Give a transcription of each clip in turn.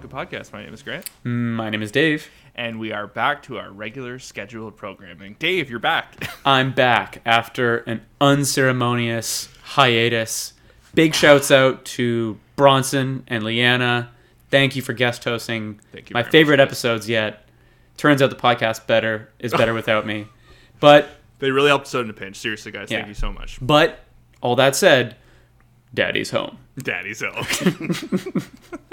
The Part Time Otaku Podcast. My name is Grant, My name is Dave. and we are back to our regular scheduled programming. Dave, you're back. I'm back after an unceremonious hiatus. Big shouts out to Bronson and Leanna. Thank you for guest hosting Thank you my favorite much. episodes yet. Turns out the podcast better is better without me. But they really helped us out in a pinch. Seriously, guys, Yeah. thank you so much. but all that said, Daddy's home. Daddy's home.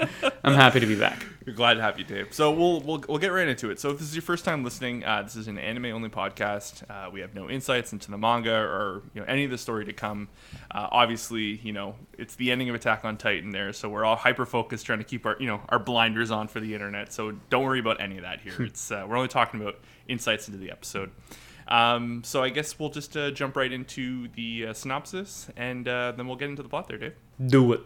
I'm happy to be back. We're glad to have you, Dave. So we'll we'll, we'll get right into it. So if this is your first time listening, uh, this is an anime only podcast. Uh, we have no insights into the manga or you know any of the story to come. Uh, obviously, you know it's the ending of Attack on Titan there, so we're all hyper focused trying to keep our you know our blinders on for the internet. So don't worry about any of that here. it's uh, we're only talking about insights into the episode. Um, so I guess we'll just uh, jump right into the uh, synopsis, and uh, then we'll get into the plot there, Dave. Do it.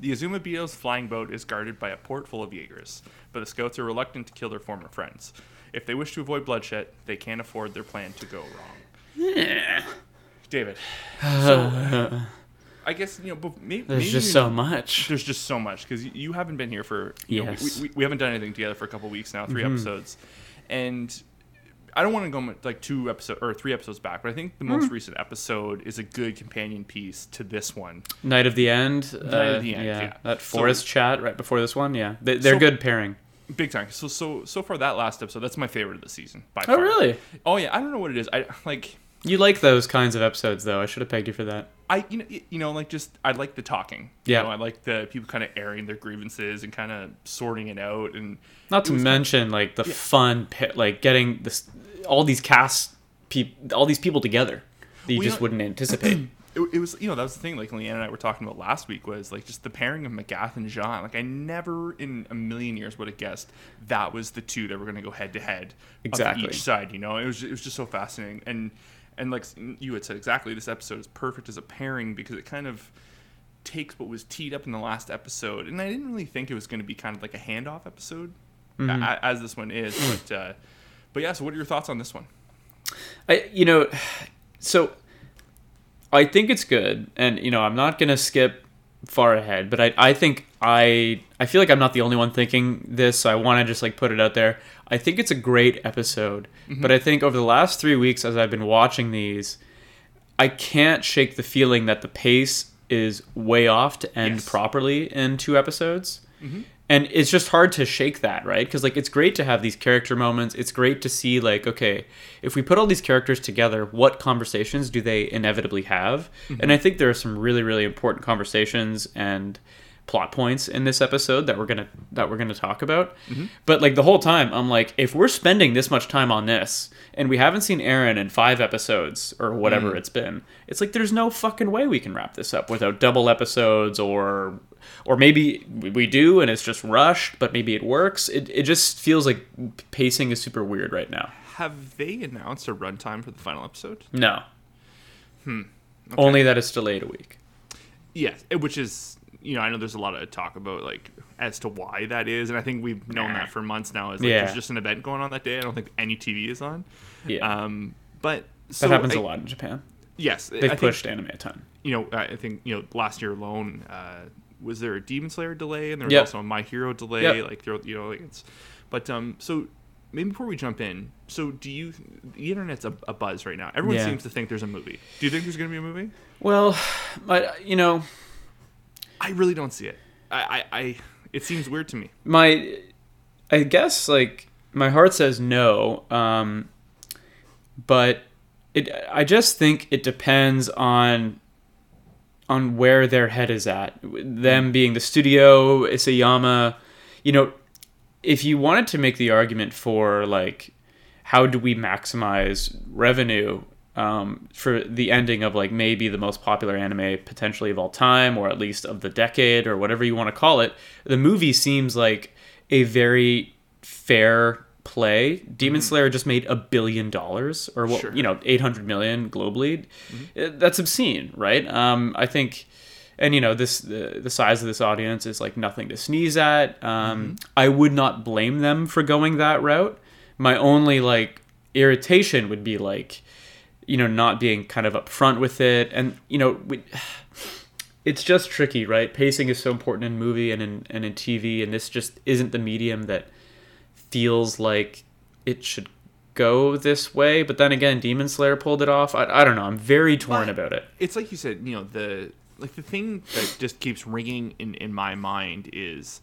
The Azumabito's flying boat is guarded by a port full of Jaegers, but the scouts are reluctant to kill their former friends. If they wish to avoid bloodshed, they can't afford their plan to go wrong. Yeah. David, so I guess you know, but may- There's maybe just so much. there's just so much because you haven't been here for you know, Yes. we, we, we haven't done anything together for a couple weeks now, Mm-hmm. 3 episodes, and I don't want to go mu- like two episodes or three episodes back, but I think the most recent episode is a good companion piece to this one. Night of the End. Night uh, of the End, yeah. That So- forest chat right before this one. Yeah. They, they're So- good pairing. Big time. So so so far that last episode, that's my favorite of the season by Oh, far. really? Oh yeah, I don't know what it is. I like You like those kinds of episodes, though. I should have pegged you for that. I you know you know like just I like the talking. You Yeah. know, I like the people kind of airing their grievances and kind of sorting it out and Not to mention like the fun, pi- like getting this, all these cast, peop, all these people together that you Well, you just know- wouldn't anticipate. it, it was you know that was the thing like Leanne and I were talking about last week was like just the pairing of Magath and Jean. Like I never in a million years would have guessed that was the two that were going to go head to head Exactly. each side. You know, it was it was just so fascinating and and like you had said exactly, this episode is perfect as a pairing because it kind of takes what was teed up in the last episode, and I didn't really think it was going to be kind of like a handoff episode Mm-hmm. as this one is. But uh, but yeah, so what are your thoughts on this one? I, you know, so I think it's good, and you know, I'm not gonna skip far ahead, but I, I think I, I feel like I'm not the only one thinking this, so I want to just like put it out there. I think it's a great episode, mm-hmm. but I think over the last three weeks, as I've been watching these, I can't shake the feeling that the pace is way off to end Yes. properly in two episodes. Mm-hmm. And it's just hard to shake that, right? Because like it's great to have these character moments. It's great to see like, okay, if we put all these characters together, what conversations do they inevitably have? Mm-hmm. And I think there are some really, really important conversations and plot points in this episode that we're gonna that we're gonna talk about. But like the whole time, I'm like, if we're spending this much time on this and we haven't seen Eren in five episodes or whatever it's been, it's like there's no fucking way we can wrap this up without double episodes or or maybe we- do and it's just rushed, but maybe it works. It it just feels like pacing is super weird right now. Have they announced a runtime for the final episode? No. Hmm. Only that it's delayed a week. Yes, which is you know I know there's a lot of talk about like as to why that is, and I think we've known that for months now. Is like Yeah. there's just an event going on that day. I don't think any TV is on. Yeah. Um, but that happens a a lot in Japan. Yes, They've I think, pushed anime a ton. You know, I think you know last year alone uh, was there a Demon Slayer delay, and there was Yep. also a My Hero delay. Yep. Like there, you know, like it's. But um, so maybe before we jump in, so do you? The internet's a, a buzz right now. Everyone Yeah. seems to think there's a movie. Do you think there's going to be a movie? Well, but you know, I really don't see it. I, I, I it seems weird to me. my I guess like my heart says no, um, but it I just think it depends on on where their head is at. Them being the studio, Isayama, you know, if you wanted to make the argument for like how do we maximize revenue um, for the ending of like maybe the most popular anime potentially of all time or at least of the decade or whatever you want to call it the movie seems like a very fair play, Demon Slayer just made a billion dollars, or what Sure. you know, eight hundred million globally. Uh, That's obscene, right? Um, I think, and you know, this the, the size of this audience is like nothing to sneeze at. Um, I would not blame them for going that route. My only like irritation would be like, you know, not being kind of upfront with it, and you know, we, it's just tricky, right? Pacing is so important in movie and in and in TV, and this just isn't the medium that feels like it should go this way. But then again, Demon Slayer pulled it off. I, I don't know. I'm very torn But- about it. it's like you said, you know, the like the thing that just keeps ringing in in my mind is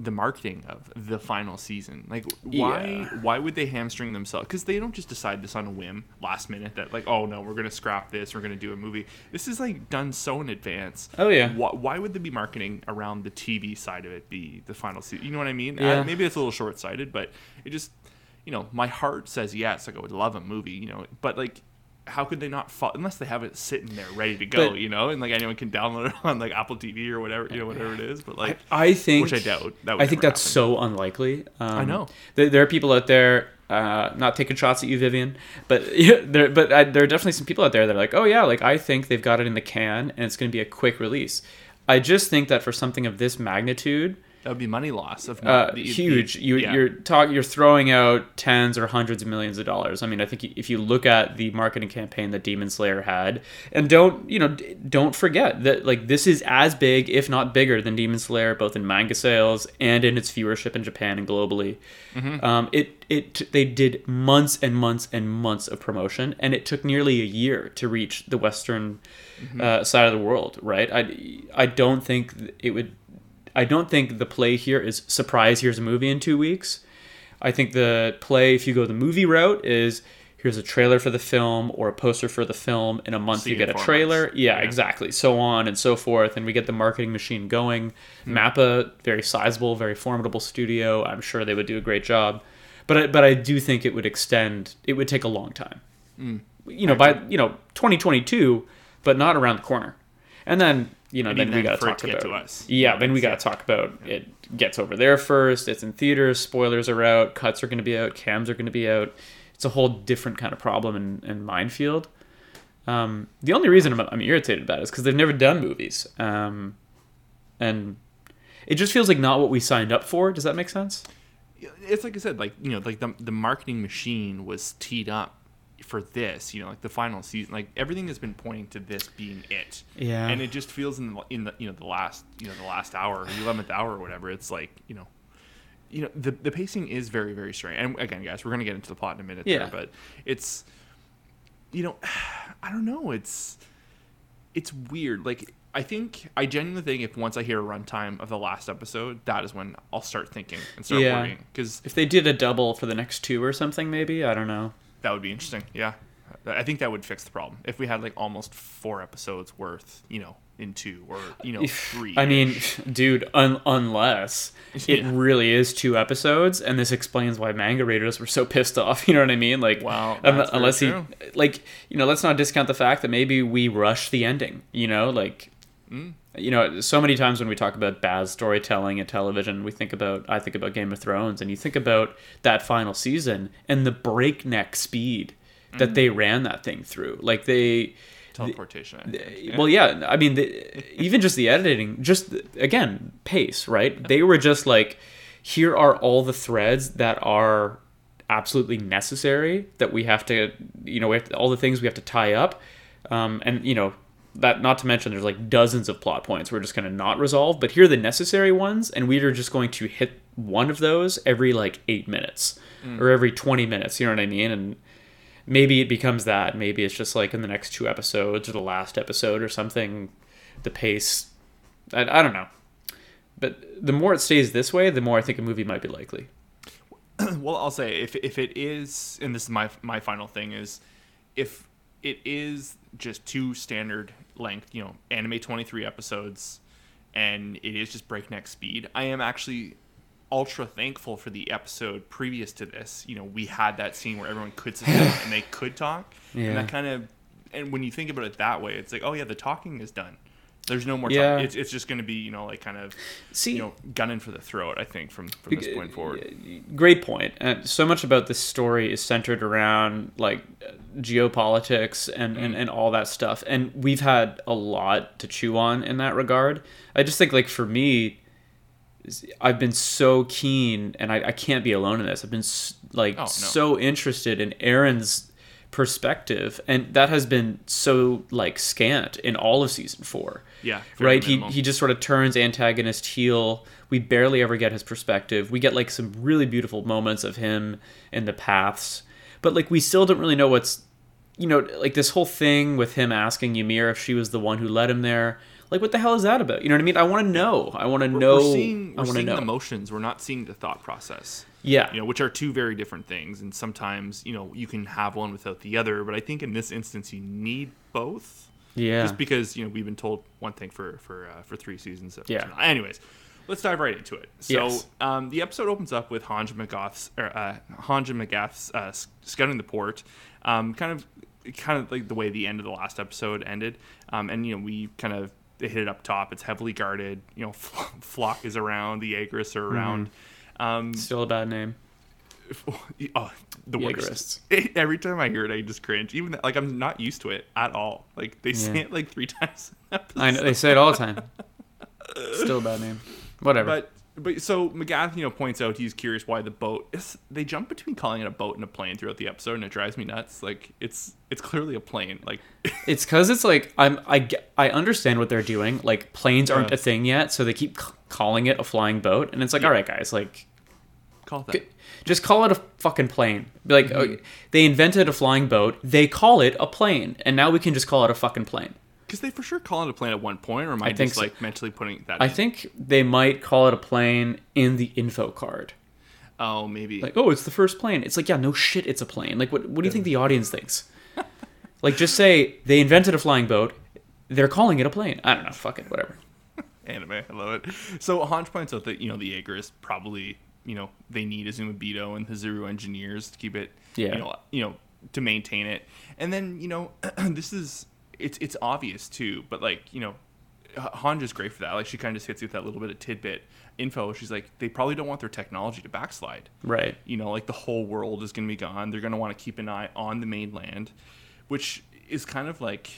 the marketing of the final season. Like why Yeah. why would they hamstring themselves? Because they don't just decide this on a whim last minute that like oh no we're gonna scrap this we're gonna do a movie. This is like done so in advance. Oh, yeah. Why, why would they be marketing around the TV side of it be the final season? You know what I mean? Yeah. Uh, maybe it's a little short sighted, but it just you know my heart says yes. Like I would love a movie. You know, but like. How could they not unless they have it sitting there ready to go, But- you know, and like anyone can download it on like Apple TV or whatever, you know, whatever it is. But like, I think, which I doubt. That would I think that's happen. so unlikely. Um, I know. There, there are people out there, uh, not taking shots at you, Vivian, but yeah, there, but I, there are definitely some people out there that are like, oh yeah, like I think they've got it in the can and it's going to be a quick release. I just think that for something of this magnitude, that would be money loss of uh, not the, huge. the- You, yeah. You're talk, You're throwing out tens or hundreds of millions of dollars. I mean, I think if you look at the marketing campaign that Demon Slayer had, and don't you know, don't forget that like this is as big, if not bigger, than Demon Slayer, both in manga sales and in its viewership in Japan and globally. Mm-hmm. Um, it it they did months and months and months of promotion, and it took nearly a year to reach the Western Mm-hmm. uh, side of the world. Right? I I don't think it would. I don't think the play here is surprise. Here's a movie in two weeks. I think the play, if you go the movie route, is here's a trailer for the film or a poster for the film. In a month, See you get a trailer. Yeah, Yeah. exactly. So on and so forth, and we get the marketing machine going. Hmm. Mappa, very sizable, very formidable studio. I'm sure they would do a great job, but I, but I do think it would extend. It would take a long time. You know, by you know 2022, but not around the corner. And then you know, And then we got to talk about to us. yeah. Yeah, then we got to talk about it gets over there first. It's in theaters. Spoilers are out. Cuts are going to be out. Cams are going to be out. It's a whole different kind of problem and, and minefield. Um, the only reason I'm, I'm irritated about it is because they've never done movies, um, and it just feels like not what we signed up for. Does that make sense? it's like I said, like you know, like the the marketing machine was teed up for this. You know, like the final season, like everything has been pointing to this being it. Yeah. and it just feels in the, in the you know the last you know the last hour, the eleventh hour or whatever. It's like you know. You know the the pacing is very very strange, and again, guys, we're gonna get into the plot in a minute. Yeah. there, but it's, you know, I don't know. It's it's weird. Like I think I genuinely think if once I hear a runtime of the last episode, that is when I'll start thinking and start Yeah. worrying because If they did a double for the next two or something, maybe I don't know. That would be interesting. Yeah, I think that would fix the problem if we had like almost four episodes worth, you know, in two or you know three. I mean, dude, un- unless it Yeah. really is two episodes, and this explains why manga readers were so pissed off. You know what I mean? Like, Wow, very unless he, true. like, you know, let's not discount the fact that maybe we rush the ending. You know, like, Mm. You know, so many times when we talk about bad storytelling in television, we think about, I think about Game of Thrones, and you think about that final season and the breakneck speed Mm. that they ran that thing through. Like they teleportation. Think. Yeah. well, yeah. I mean, the, even just the editing, just again, pace, right? They were just like, here are all the threads that are absolutely necessary that we have to, you know, we have to, all the things we have to tie up, um, and you know. That not to mention, there's like dozens of plot points we're just gonna not resolve, but here are the necessary ones, and we are just going to hit one of those every like eight minutes mm. or every twenty minutes. You know what I mean? And maybe it becomes that. Maybe it's just like in the next two episodes or the last episode or something, the pace. I, I don't know. But the more it stays this way, the more I think a movie might be likely. well, I'll say if if it is, and this is my my final thing is, if it is just two standard length, you know, anime twenty three episodes, and it is just breakneck speed, I am actually ultra thankful for the episode previous to this. You know, we had that scene where everyone could sit down and they could talk, Yeah. and that kind of, and when you think about it that way, it's like, oh yeah, the talking is done. There's no more Yeah. time. It's, it's just going to be you know like kind of See, you know gunning for the throat. I think from from this point forward. great point. And so much about this story is centered around like geopolitics and, and, mm-hmm. and all that stuff. And we've had a lot to chew on in that regard. I just think like for me, I've been so keen, and I, I can't be alone in this. I've been s- like Oh, no. so interested in Eren's perspective, and that has been so like scant in all of season four. Yeah, right? He, minimal. he just sort of turns antagonist heel. We barely ever get his perspective. We get like some really beautiful moments of him in the paths. But like we still don't really know what's you know like this whole thing with him asking ymir if she was the one who led him there like what the hell is that about you know what i mean i want to know i want to know we're seeing, i we're want to seeing know the emotions. We're not seeing the thought process. yeah you know, which are two very different things. And sometimes, you know, you can have one without the other. But I think in this instance, you need both. yeah Just because you know we've been told one thing for for uh, for three seasons. of- Yeah. Anyways, let's dive right into it. So Yes. um, the episode opens up with Hanja Magath's or uh, Hanja Magath's uh, scouting the port. Um, kind of kind of like the way the end of the last episode ended. Um, and you know we kind of they hit it up top. It's heavily guarded. You know, Floch is around. The Agris are around. Um, still a bad name oh, the Jaegerists. worst. Every time I hear it, I just cringe. Even that, like I'm not used to it at all. Like they say it like three times. i know they say it all the time still a bad name whatever But but so Magath, you know, points out he's curious why the boat. Is, they jump between calling it a boat and a plane throughout the episode, and it drives me nuts. Like it's it's clearly a plane. Like It's because it's like I'm I I understand what they're doing. Like planes aren't Yeah. a thing yet, so they keep c- calling it a flying boat, and it's like, all right, guys, like call it that. just call it a fucking plane. Be like, Mm-hmm. okay, they invented a flying boat, they call it a plane, and now we can just call it a fucking plane. Because they for sure call it a plane at one point, or am I, I think just so. like mentally putting that? I in? think they might call it a plane in the info card. Oh, maybe. Like, oh, it's the first plane. It's like, yeah, no shit, it's a plane. Like, what what do you think the audience thinks? like, just say they invented a flying boat. They're calling it a plane. I don't know. Fuck it. Whatever. anime. I love it. So Hange points out that you know the Aegis probably you know they need Azumabito and the Zuru engineers to keep it Yeah. you know you know to maintain it. And then you know this is it's it's obvious too, but like you know Hange is great for that. Like she kind of just hits you with that little bit of tidbit info. She's like they probably don't want their technology to backslide Right. you know, like the whole world is going to be gone. They're going to want to keep an eye on the mainland, which is kind of like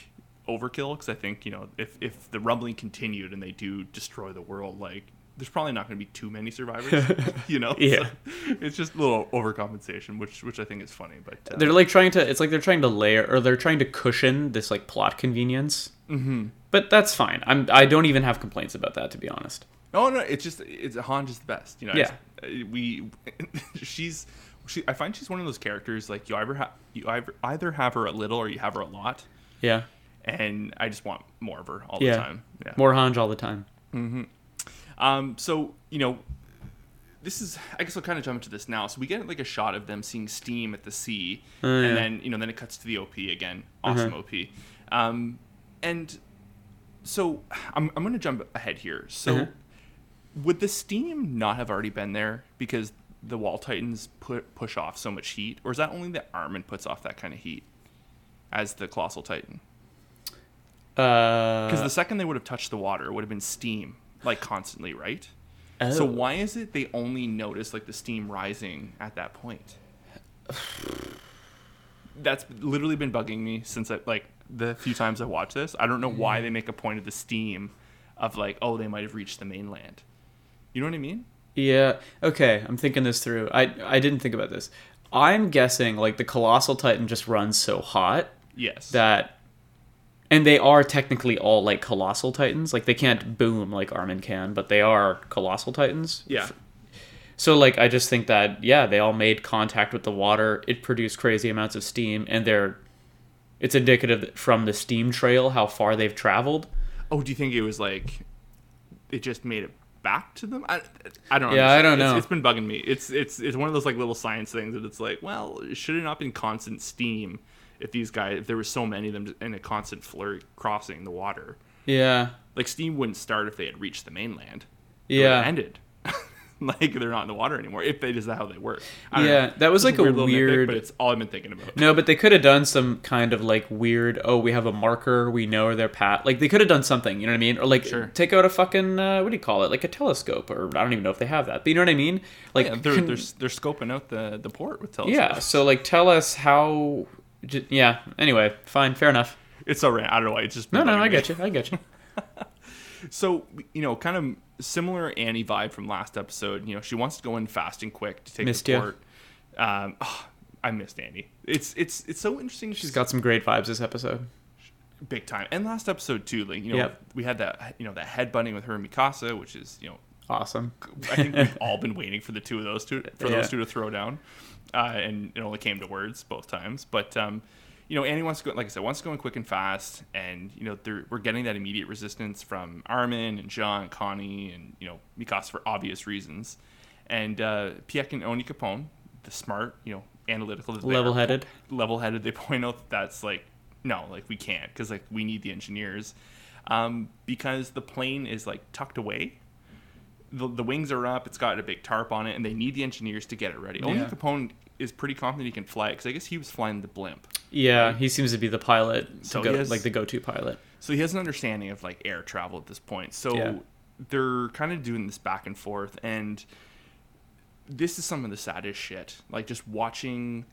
overkill because I think you know if if the rumbling continued and they do destroy the world, like there's probably not going to be too many survivors. you know, Yeah. So it's just a little overcompensation, which which I think is funny. But uh, They're like trying to. It's like they're trying to layer, or they're trying to cushion this like plot convenience. Mm-hmm. But that's fine. I'm. I don't even have complaints about that, to be honest. No, no, it's just it's Hange is the best. You know, Yeah. we she's she. I find she's one of those characters like you either have you either either have her a little or you have her a lot. Yeah. and I just want more of her all Yeah. the time. Yeah. More Hange all the time. Um. So you know, this is. I guess I'll kind of jump into this now. So we get like a shot of them seeing steam at the sea. Uh-huh. and then you know, then it cuts to the OP again. Awesome OP. Um, and so I'm I'm gonna jump ahead here. So Uh-huh. would the steam not have already been there because the wall titans put push off so much heat, or is that only that Armin puts off that kind of heat as the colossal titan? Uh. Because the second they would have touched the water, it would have been steam, like constantly, right? So oh. why is it they only notice like the steam rising at that point? That's literally been bugging me since I like the few times I watched this. I don't know why mm-hmm. they make a point of the steam of like, oh, they might have reached the mainland. You know what I mean? Yeah. Okay. I'm thinking this through. I I didn't think about this. I'm guessing like the colossal titan just runs so hot Yes. that and they are technically all like colossal titans like they can't boom like armin can but they are colossal titans yeah. so like i just think that yeah they all made contact with the water it produced crazy amounts of steam and they're it's indicative from the steam trail how far they've traveled Oh, do you think it was like it just made it back to them? I, I don't know. Yeah, I don't It's- know. it's been bugging me. It's it's it's one of those like little science things that it's like, well, should it not been constant steam if these guys if there was so many of them in a constant flurry crossing the water? yeah Like steam wouldn't start if they had reached the mainland. It yeah ended. like they're not in the water anymore. If they is that how they work? I Yeah, know. that was like a nitpick, weird- but it's all I've been thinking about. No, but they could have done some kind of like weird. Oh, we have a marker. We know their path. Like they could have done something. You know what I mean? Or like Sure. take out a fucking uh, what do you call it? Like a telescope, or I don't even know if they have that. But you know what I mean? Like Yeah, they're, con- they're they're scoping out the the port with telescopes. yeah. So like tell us how. J- Yeah. Anyway, fine. Fair enough. it's all right. I don't know why. It's just No, no, I get you. I get you. So you know, kind of similar Annie vibe from last episode. You know, she wants to go in fast and quick to take Missed the port. Um, ah, I missed Annie. It's it's it's so interesting. She's got some great vibes this episode. big time. And last episode too, like you know, Yep. we had that you know that headbutting with her and Mikasa, which is you know, Awesome. I think we've all been waiting for the two of those two for Yeah. those two to throw down, uh, and it only came to words both times. But um, you know, Annie wants to go, like I said, wants to go in quick and fast, and you know, they're, we're getting that immediate resistance from Armin and Jean and Connie and you know Mikasa for obvious reasons, and uh, Pieck and Onyankopon, the smart, you know, analytical, that they are, Level-headed. level-headed they point out that that's like no like we can't because like we need the engineers um, because the plane is like tucked away the, the wings are up it's got a big tarp on it and they need the engineers to get it ready only Yeah. capone is pretty confident he can fly it because i guess he was flying the blimp Yeah, he seems to be the pilot. So go, has- like the go-to pilot. so he has an understanding of like air travel at this point so Yeah. they're kind of doing this back and forth and this is some of the saddest shit like just watching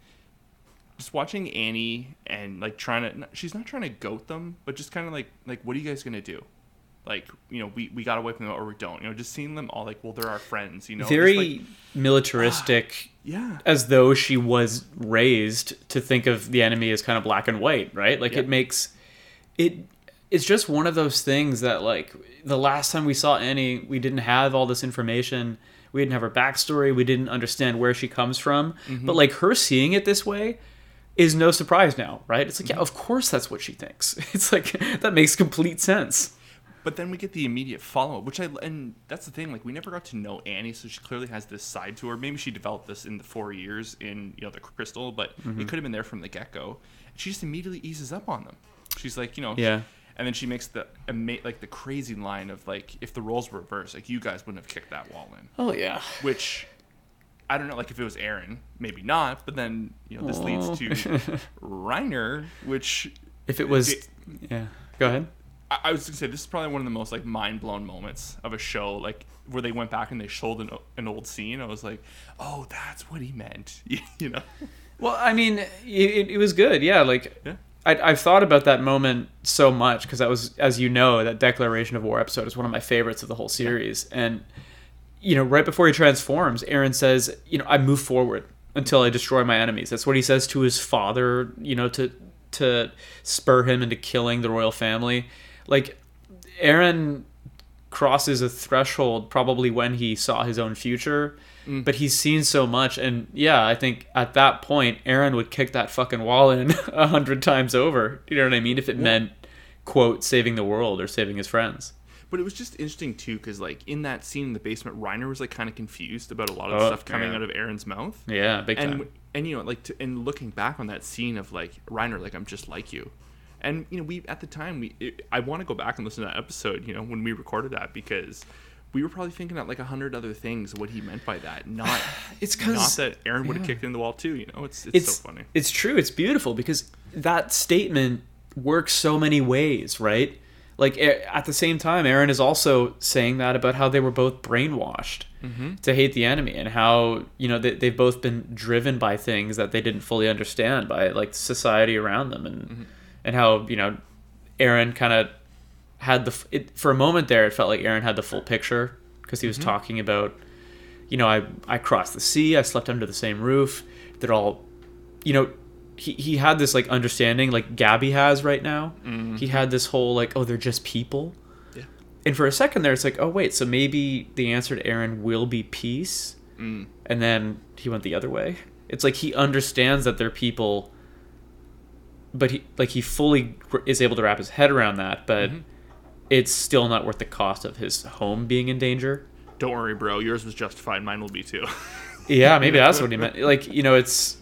just watching annie and like trying to she's not trying to goat them but just kind of like like what are you guys gonna do like you know we, we got away from them out or we don't you know just seeing them all like well they're our friends you know Very like, militaristic. yeah as though she was raised to think of the enemy as kind of black and white, right? Like Yeah. it makes it it's just one of those things that like the last time we saw Annie, we didn't have all this information. We didn't have her backstory. We didn't understand where she comes from. Mm-hmm. But like her seeing it this way is no surprise now, right? It's like, mm-hmm. yeah, of course that's what she thinks. It's like that makes complete sense. But then we get the immediate follow up, which I and that's the thing. Like we never got to know Annie, so she clearly has this side to her. Maybe she developed this in the four years in you know the crystal, but Mm-hmm. it could have been there from the get go. She just immediately eases up on them. She's like, you know, Yeah. And then she makes the like the crazy line of like, if the roles were reversed, like you guys wouldn't have kicked that wall in. Oh yeah. Which I don't know. Like if it was Eren, maybe not. But then you know this leads to Reiner, which If it was It- Yeah. Go ahead. I, I was gonna say this is probably one of the most like mind blown moments of a show, like where they went back and they showed an, an old scene. I was like, oh, that's what he meant, you know? Well, I mean, it, it, was good. Yeah, like Yeah. I, I've thought about that moment so much because that was, as you know, that Declaration of War episode is one of my favorites of the whole series. And you know, right before he transforms, Eren says, "You know, I move forward until I destroy my enemies." That's what he says to his father. You know, to to spur him into killing the royal family. Like Eren crosses a threshold probably when he saw his own future mm. but he's seen so much. And yeah i think at that point eren would kick that fucking wall in a hundred times over. You know what i mean? If it meant quote saving the world or saving his friends. But it was just interesting too, because like in that scene in the basement, Reiner was like kind of confused about a lot of Oh, stuff coming yeah. out of Eren's mouth. yeah big time. and and you know like to, and looking back on that scene of like Reiner like I'm just like you, and you know we at the time we it, I want to go back and listen to that episode you know when we recorded that because we were probably thinking out like a hundred other things what he meant by that not It's not 'cause- that Eren would have yeah. kicked in the wall too you know it's it's, it's so funny. it's true it's beautiful because that statement works so many ways right? Like at the same time eren is also saying that about how they were both brainwashed mm-hmm. to hate the enemy and how you know they, they've both been driven by things that they didn't fully understand by like society around them and mm-hmm. And how you know eren kind of had the it, for a moment there it felt like eren had the full picture because he was talking about you know i i crossed the sea i slept under the same roof they're all you know he, he had this like understanding like gabi has right now. He had this whole like oh they're just people. Yeah. and for a second there it's like oh wait so maybe the answer to eren will be peace Mm. and then he went the other way. It's like he understands that they're people but he like he fully is able to wrap his head around that but Mm-hmm. it's still not worth the cost of his home being in danger. Don't worry bro. Yours was justified. Mine will be too. Yeah maybe that's what he meant. Like you know it's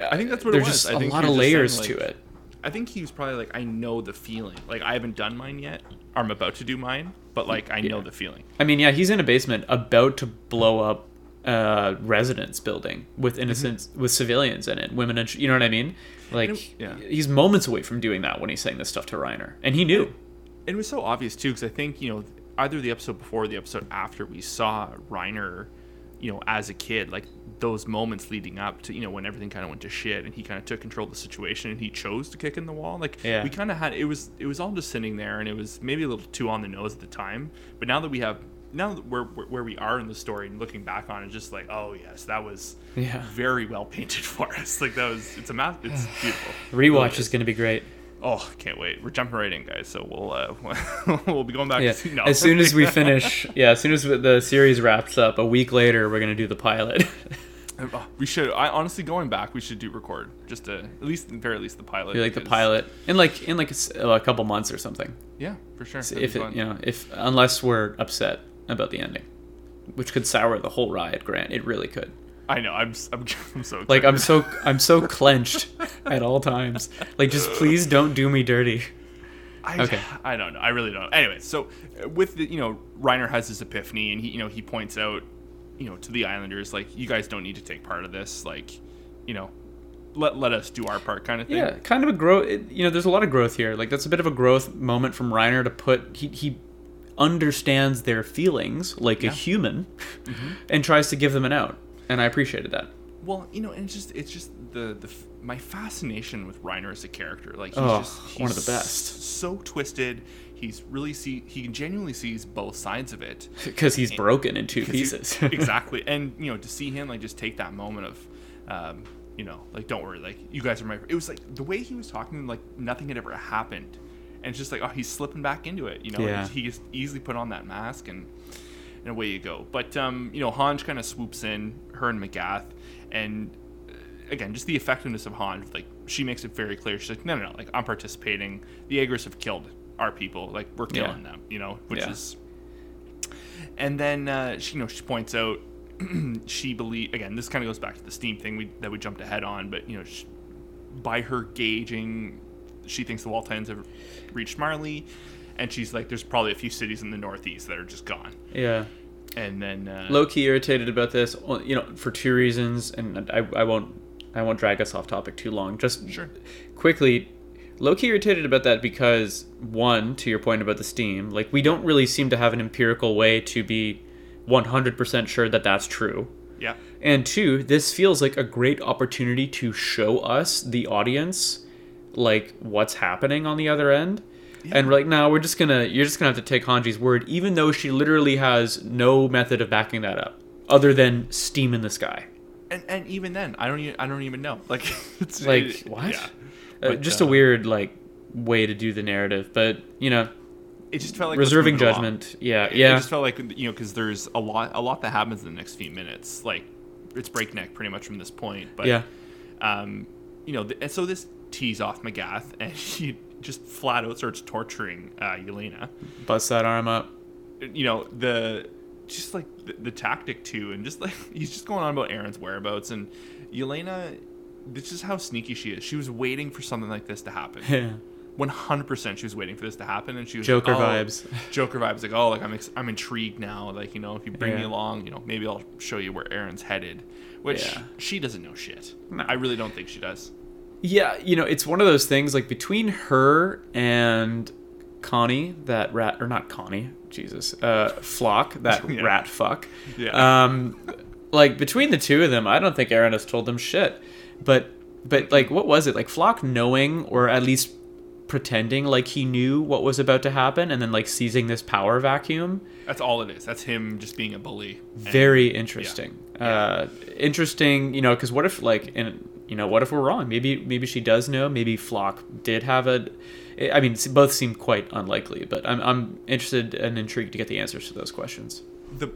I think that's what there's it was. just I a think lot of layers saying, to like- it. I think he was probably like I know the feeling. Like I haven't done mine yet. Or I'm about to do mine but like I know the feeling. I mean, yeah, he's in a basement about to blow up a residence building with innocent with civilians in it, women and you know what I mean? Like yeah. he's moments away from doing that when he's saying this stuff to Reiner, and he knew. it was so obvious too because I think you know either the episode before or the episode after we saw Reiner, you know, as a kid, like those moments leading up to you know when everything kind of went to shit and he kind of took control of the situation and he chose to kick in the wall. Like Yeah. we kind of had it was it was all just sitting there and it was maybe a little too on the nose at the time. But now that we have now that we're where where we are in the story and looking back on it, just like oh yes, that was Yeah. very well painted for us. Like that was it's a math. It's beautiful. Rewatch is going to be great. Oh, can't wait. We're jumping right in, guys. So we'll uh, we'll be going back. Yeah. To, no. As soon as we finish, yeah, as soon as the series wraps up, a week later, we're gonna do the pilot. Oh, we should. I honestly going back, we should do record just to at least, at very least, the pilot. Like the pilot in like in like a couple months or something. Yeah, for sure. That'd if it, you know, if unless we're upset about the ending, which could sour the whole ride. Grant, it really could. I know. I'm. I'm, I'm so. Like. I'm so I'm so clenched at all times. Like just please don't do me dirty. I, okay. I don't know. I really don't. Anyway, so uh, with the, you know, Reiner has his epiphany, and he, you know, he points out, you know, to the Islanders, like, you guys don't need to take part of this. Like, you know, let let us do our part, kind of thing. Yeah, kind of a growth. You know, there's a lot of growth here. Like that's a bit of a growth moment from Reiner to put he he understands their feelings like a human, and tries to give them an out. And I appreciated that. Well, you know, and it's just it's just the the my fascination with Reiner as a character. Like he's Oh, just he's one of the best. So twisted. He's really see he genuinely sees both sides of it. Because he's broken in two 'Cause he- pieces. exactly, and you know to see him like just take that moment of, um, you know, like don't worry, like you guys are my. It was like the way he was talking, like nothing had ever happened, and it's just like oh he's slipping back into it. You know, Yeah. he just easily put on that mask and and away you go. But um, you know, Hange kind of swoops in, her and Magath, and uh, again, just the effectiveness of Hange. Like she makes it very clear. She's like, no, no, no. Like I'm participating. The Aegris have killed our people. Like we're Yeah. killing them. You know, which Yeah. is. And then uh, she, you know, she points out she believe again. This kind of goes back to the steam thing we, that we jumped ahead on, but you know, she, by her gauging, she thinks the Wall Titans have reached Marley, and she's like, "There's probably a few cities in the Northeast that are just gone." yeah. And then uh, low key irritated about this you know for two reasons and I, I won't i won't drag us off topic too long just Sure. quickly low key irritated about that because one to your point about the steam like we don't really seem to have an empirical way to be 100% sure that that's true yeah, and two this feels like a great opportunity to show us the audience like what's happening on the other end and we're like no we're just gonna you're just gonna have to take hanji's word even though she literally has no method of backing that up other than steam in the sky and and even then, I don't even I don't even know. Like, it's like it- what Yeah. Uh, just uh, a weird like way to do the narrative but you know It just felt like reserving move it along. judgment yeah It- yeah It just felt like you know because there's a lot a lot that happens in the next few minutes. Like, it's breakneck pretty much from this point. But yeah um, you know, th- and so this tees off Magath, and he just flat out starts torturing uh, Yelena. bust that arm up You know, the just like the, the tactic too, and just like he's just going on about Eren's whereabouts, and Yelena. This is how sneaky she is. She was waiting for something like this to happen. yeah One hundred percent, she was waiting for this to happen, and she was Joker like, oh, vibes. Joker vibes, like oh, like I'm ex- I'm intrigued now. Like you know, if you bring me along, you know, maybe I'll show you where Eren's headed. Which Yeah. she doesn't know shit. No. I really don't think she does. Yeah, you know, it's one of those things like between her and Connie, that rat or not Connie, Jesus, uh, Floch, that Yeah. rat fuck. Yeah. Um, like between the two of them, I don't think Eren has told them shit. But but like, what was it? Like Floch knowing or at least pretending like he knew what was about to happen, and then like seizing this power vacuum. That's all it is. That's him just being a bully. Very interesting. Yeah. Uh, interesting, you know, because what if like, and you know, what if we're wrong? Maybe maybe she does know. Maybe Floch did have a. I mean, both seem quite unlikely, but I'm I'm interested and intrigued to get the answers to those questions. the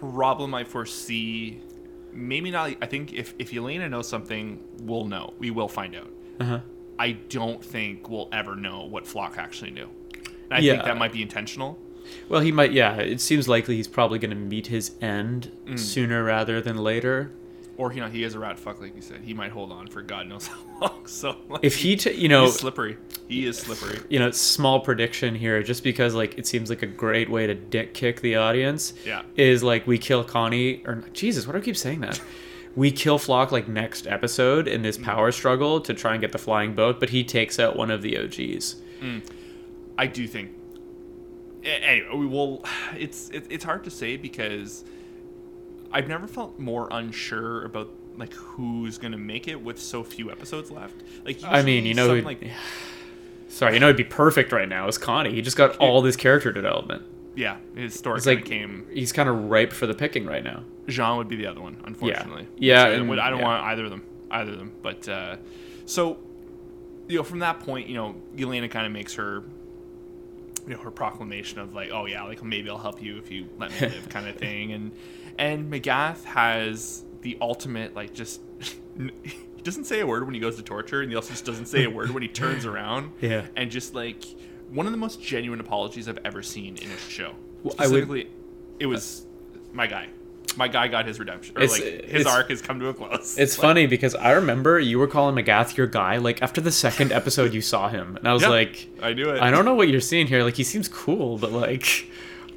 problem I foresee, maybe not. I think if if Yelena knows something, we'll know. We will find out. Uh huh. I don't think we'll ever know what Floch actually knew. And I Yeah. think that might be intentional. Well, he might. Yeah, it seems likely he's probably going to meet his end Mm. sooner rather than later. Or you know he is a rat fuck like you said. He might hold on for God knows how long. So like, If he, t- you know, he's slippery. He is slippery. you know, small prediction here, just because like it seems like a great way to dick kick the audience. Yeah. Is like we kill Connie or Jesus, why do I keep saying that? We kill Floch like next episode in this mm. power struggle to try and get the flying boat, but he takes out one of the OGs. Mm. I do think. Anyway, we will. It's it, it's hard to say because I've never felt more unsure about like who's gonna make it with so few episodes left. Like I mean, you know, like Sorry, you know, it'd be perfect right now is Connie. He just got all this character development. yeah, his story It's like came. he's kind of ripe for the picking right now. Jean would be the other one, unfortunately. Yeah, So I and- I don't yeah. want either of them. Either of them. But uh, so, you know, from that point, you know, Yelena kind of makes her, you know, her proclamation of like, oh yeah, like maybe I'll help you if you let me live, kind of thing. And and Magath has the ultimate like just. He doesn't say a word when he goes to torture, and he also just doesn't say a word when he turns around. Yeah. And just like one of the most genuine apologies I've ever seen in a show. Well, I would- it was my guy. My guy got his redemption, or like his arc has come to a close. It's Like, funny because I remember you were calling Magath your guy like after the second episode you saw him, and I was Yeah, like, I knew it. I don't know what you're seeing here. Like he seems cool, but like,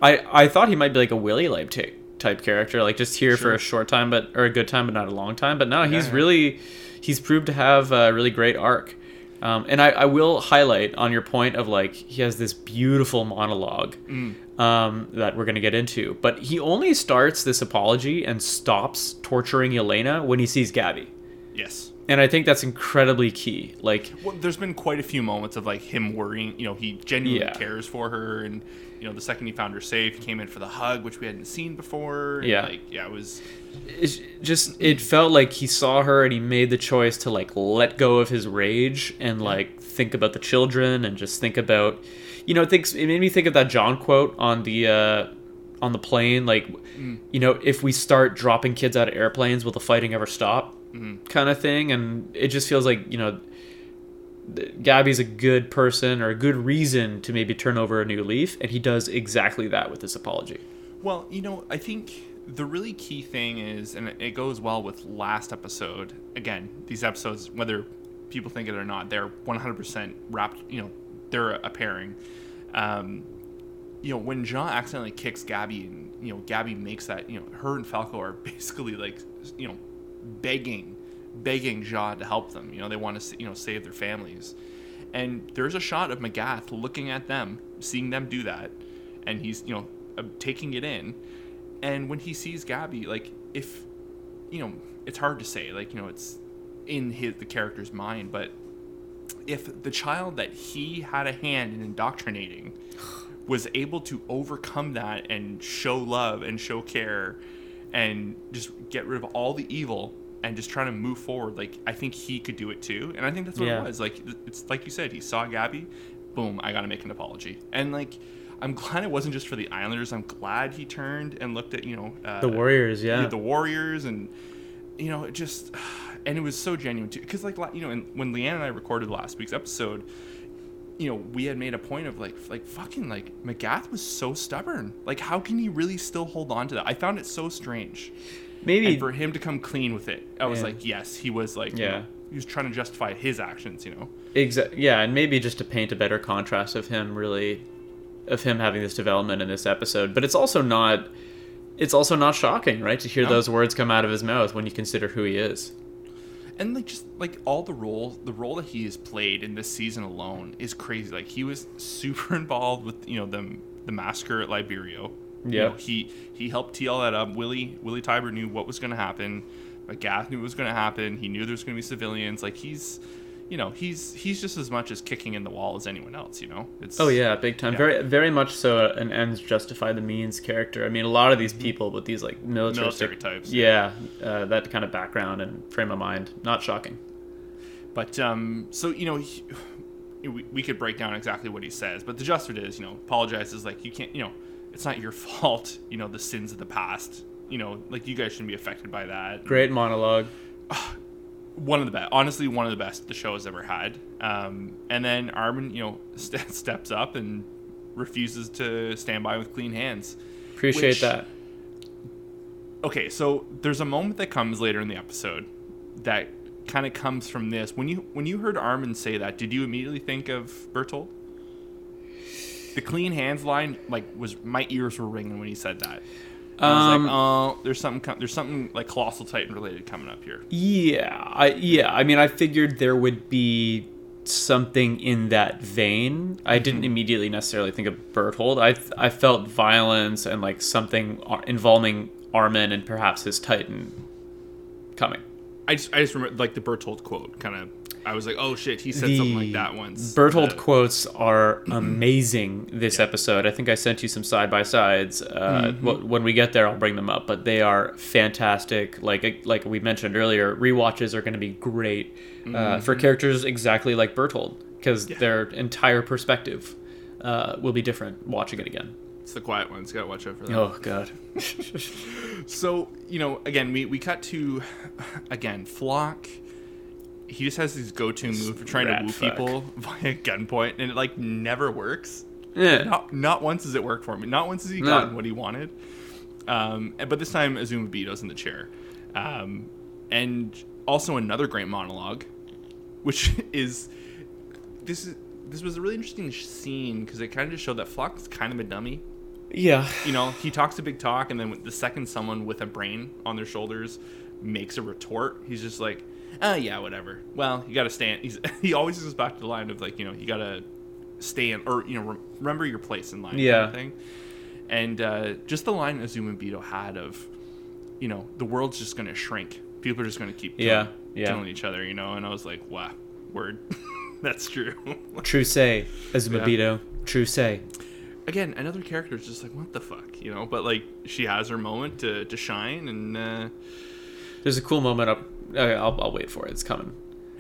I I thought he might be like a Willy type type character, like just here for a short time, but or a good time, but not a long time. But no, he's yeah. really he's proved to have a really great arc. Um, and I, I will highlight on your point of like he has this beautiful monologue Mm. um, that we're gonna get into, but he only starts this apology and stops torturing Yelena when he sees Gabi, Yes. And I think that's incredibly key. Like Well, there's been quite a few moments of like him worrying. You know, he genuinely Yeah. cares for her, and you know, the second he found her safe, he came in for the hug, which we hadn't seen before. Yeah. Like, yeah, it was. it's just it felt like he saw her and he made the choice to like let go of his rage and like think about the children and just think about you know it thinks it made me think of that john quote on the uh on the plane like you know if we start dropping kids out of airplanes will the fighting ever stop kind of thing and it just feels like you know Gabi's a good person or a good reason to maybe turn over a new leaf, and he does exactly that with this apology. Well, you know, I think the really key thing is, and it goes well with last episode. Again, these episodes, whether people think it or not, they're 100% wrapped. You know, they're a pairing. Um, you know, when Jean accidentally kicks Gabi, and you know, Gabi makes that. You know, her and Falco are basically like, you know, begging, begging Jean to help them. You know, they want to, you know, save their families. And there's a shot of Magath looking at them, seeing them do that, and he's, you know, uh, taking it in. And when he sees Gabi, like, if, you know, it's hard to say, like, you know, it's in his the character's mind, but if the child that he had a hand in indoctrinating was able to overcome that and show love and show care and just get rid of all the evil and just trying to move forward. Like i think he could do it too and i think that's what Yeah. it was. Like it's like you said he saw gabi boom i gotta make an apology. And like i'm glad it wasn't just for the islanders. I'm glad he turned and looked at you know uh, The Warriors, yeah. the warriors and you know it just and it was so genuine too. Because like you know and when leanne and i recorded last week's episode you know we had made a point of like like fucking like magath was so stubborn like how can he really still hold on to that i found it so strange Maybe and for him to come clean with it i was Yeah. like yes he was like you Yeah. know, he was trying to justify his actions you know Exactly. yeah, and maybe just to paint a better contrast of him really of him having this development in this episode. But it's also not it's also not shocking, right, to hear No. those words come out of his mouth when you consider who he is. And like just like all the role the role that he has played in this season alone is crazy. Like he was super involved with you know the the massacre at liberio You Yeah. know, he he helped tee all that up. Willie willie tybur knew what was going to happen magath knew what was going to happen. He knew there was going to be civilians. Like he's you know he's he's just as much as kicking in the wall as anyone else you know it's Oh yeah, big time. Yeah. Very very much so an ends justify the means character. I mean, a lot of these people with these like militaristic Mm-hmm. Military types, Yeah, uh, that kind of background and frame of mind. Not shocking. But um, so you know, he, we, we could break down exactly what he says, but the it is, you know, apologizes like you can't, you know, it's not your fault, you know, the sins of the past, you know, like you guys shouldn't be affected by that. Great monologue. One of the best, honestly, one of the best the show has ever had. Um, and then Armin, you know, st- steps up and refuses to stand by with clean hands. Appreciate Which- that. okay, so there's a moment that comes later in the episode that kind of comes from this. When you when you heard Armin say that, did you immediately think of Bertholdt? The clean hands line, like, was my ears were ringing when he said that. And I was Um, like, oh, there's something, com- there's something like colossal titan related coming up here. Yeah, I yeah. I mean, I figured there would be something in that vein. I Mm-hmm. didn't immediately necessarily think of Bertholdt. I I felt violence and like something ar- involving Armin and perhaps his Titan coming. I just, I just remember like the Bertholdt quote, kind of. I was like, oh shit, he said something like that once. Bertholdt Uh, quotes are amazing this episode. I think I sent you some side by sides. Uh, Mm-hmm. wh- When we get there, I'll bring them up. But they are fantastic. Like like we mentioned earlier, rewatches are going to be great uh, for characters exactly like Bertholdt because Mm-hmm. Yeah. their entire perspective uh, will be different watching it again. It's the quiet ones. Gotta watch out for that. Oh God. So you know, again, we we cut to again Floch. He just has his go-to move for trying to woo fuck. people via gunpoint, and it like never works. Yeah. Not not once does it work for him. Not once has he No. gotten what he wanted. Um, but this time Azumabito's in the chair, um, and also another great monologue, which is this is this was a really interesting scene because it kind of just showed that Floch's kind of a dummy Yeah. you know, he talks a big talk, and then the second someone with a brain on their shoulders makes a retort, he's just like, "Oh yeah, whatever." Well, you got to stand. He's, he always goes back to the line of like, you know, you got to stay in, or you know, re- remember your place in line. kind of Yeah. thing. And uh, just the line Azumabito had of, you know, the world's just gonna shrink. People are just gonna keep killing, Yeah, yeah. killing each other. You know, and I was like, wow, word, that's true. True say, Azuma Yeah. Bito. True say. again, another character is just like, what the fuck, you know? But like, she has her moment to, to shine, and uh, There's a cool moment up. Okay, I'll, I'll wait for it. It's coming.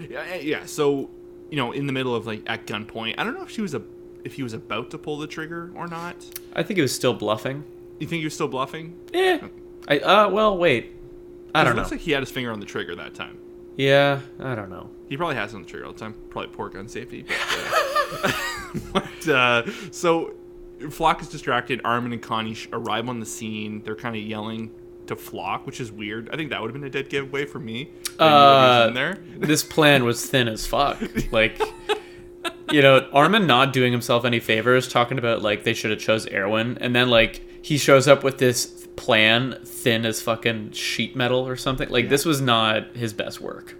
yeah, yeah. So, you know, in the middle of like at gunpoint, I don't know if she was a if he was about to pull the trigger or not. I think he was still bluffing. You think he was still bluffing? Eh. I uh well wait. I don't it know. looks like he had his finger on the trigger that time. yeah, I don't know. He probably has it on the trigger all the time. Probably poor gun safety. But, uh, but uh, so Floch is distracted. Armin and Connie arrive on the scene. They're kind of yelling to Floch, which is weird. I think that would have been a dead giveaway for me. I knew that he was Uh, there. this plan was thin as fuck. Like, you know, Armin not doing himself any favors, talking about like they should have chose Erwin, and then like he shows up with this plan thin as fucking sheet metal or something. Like this was not his best work.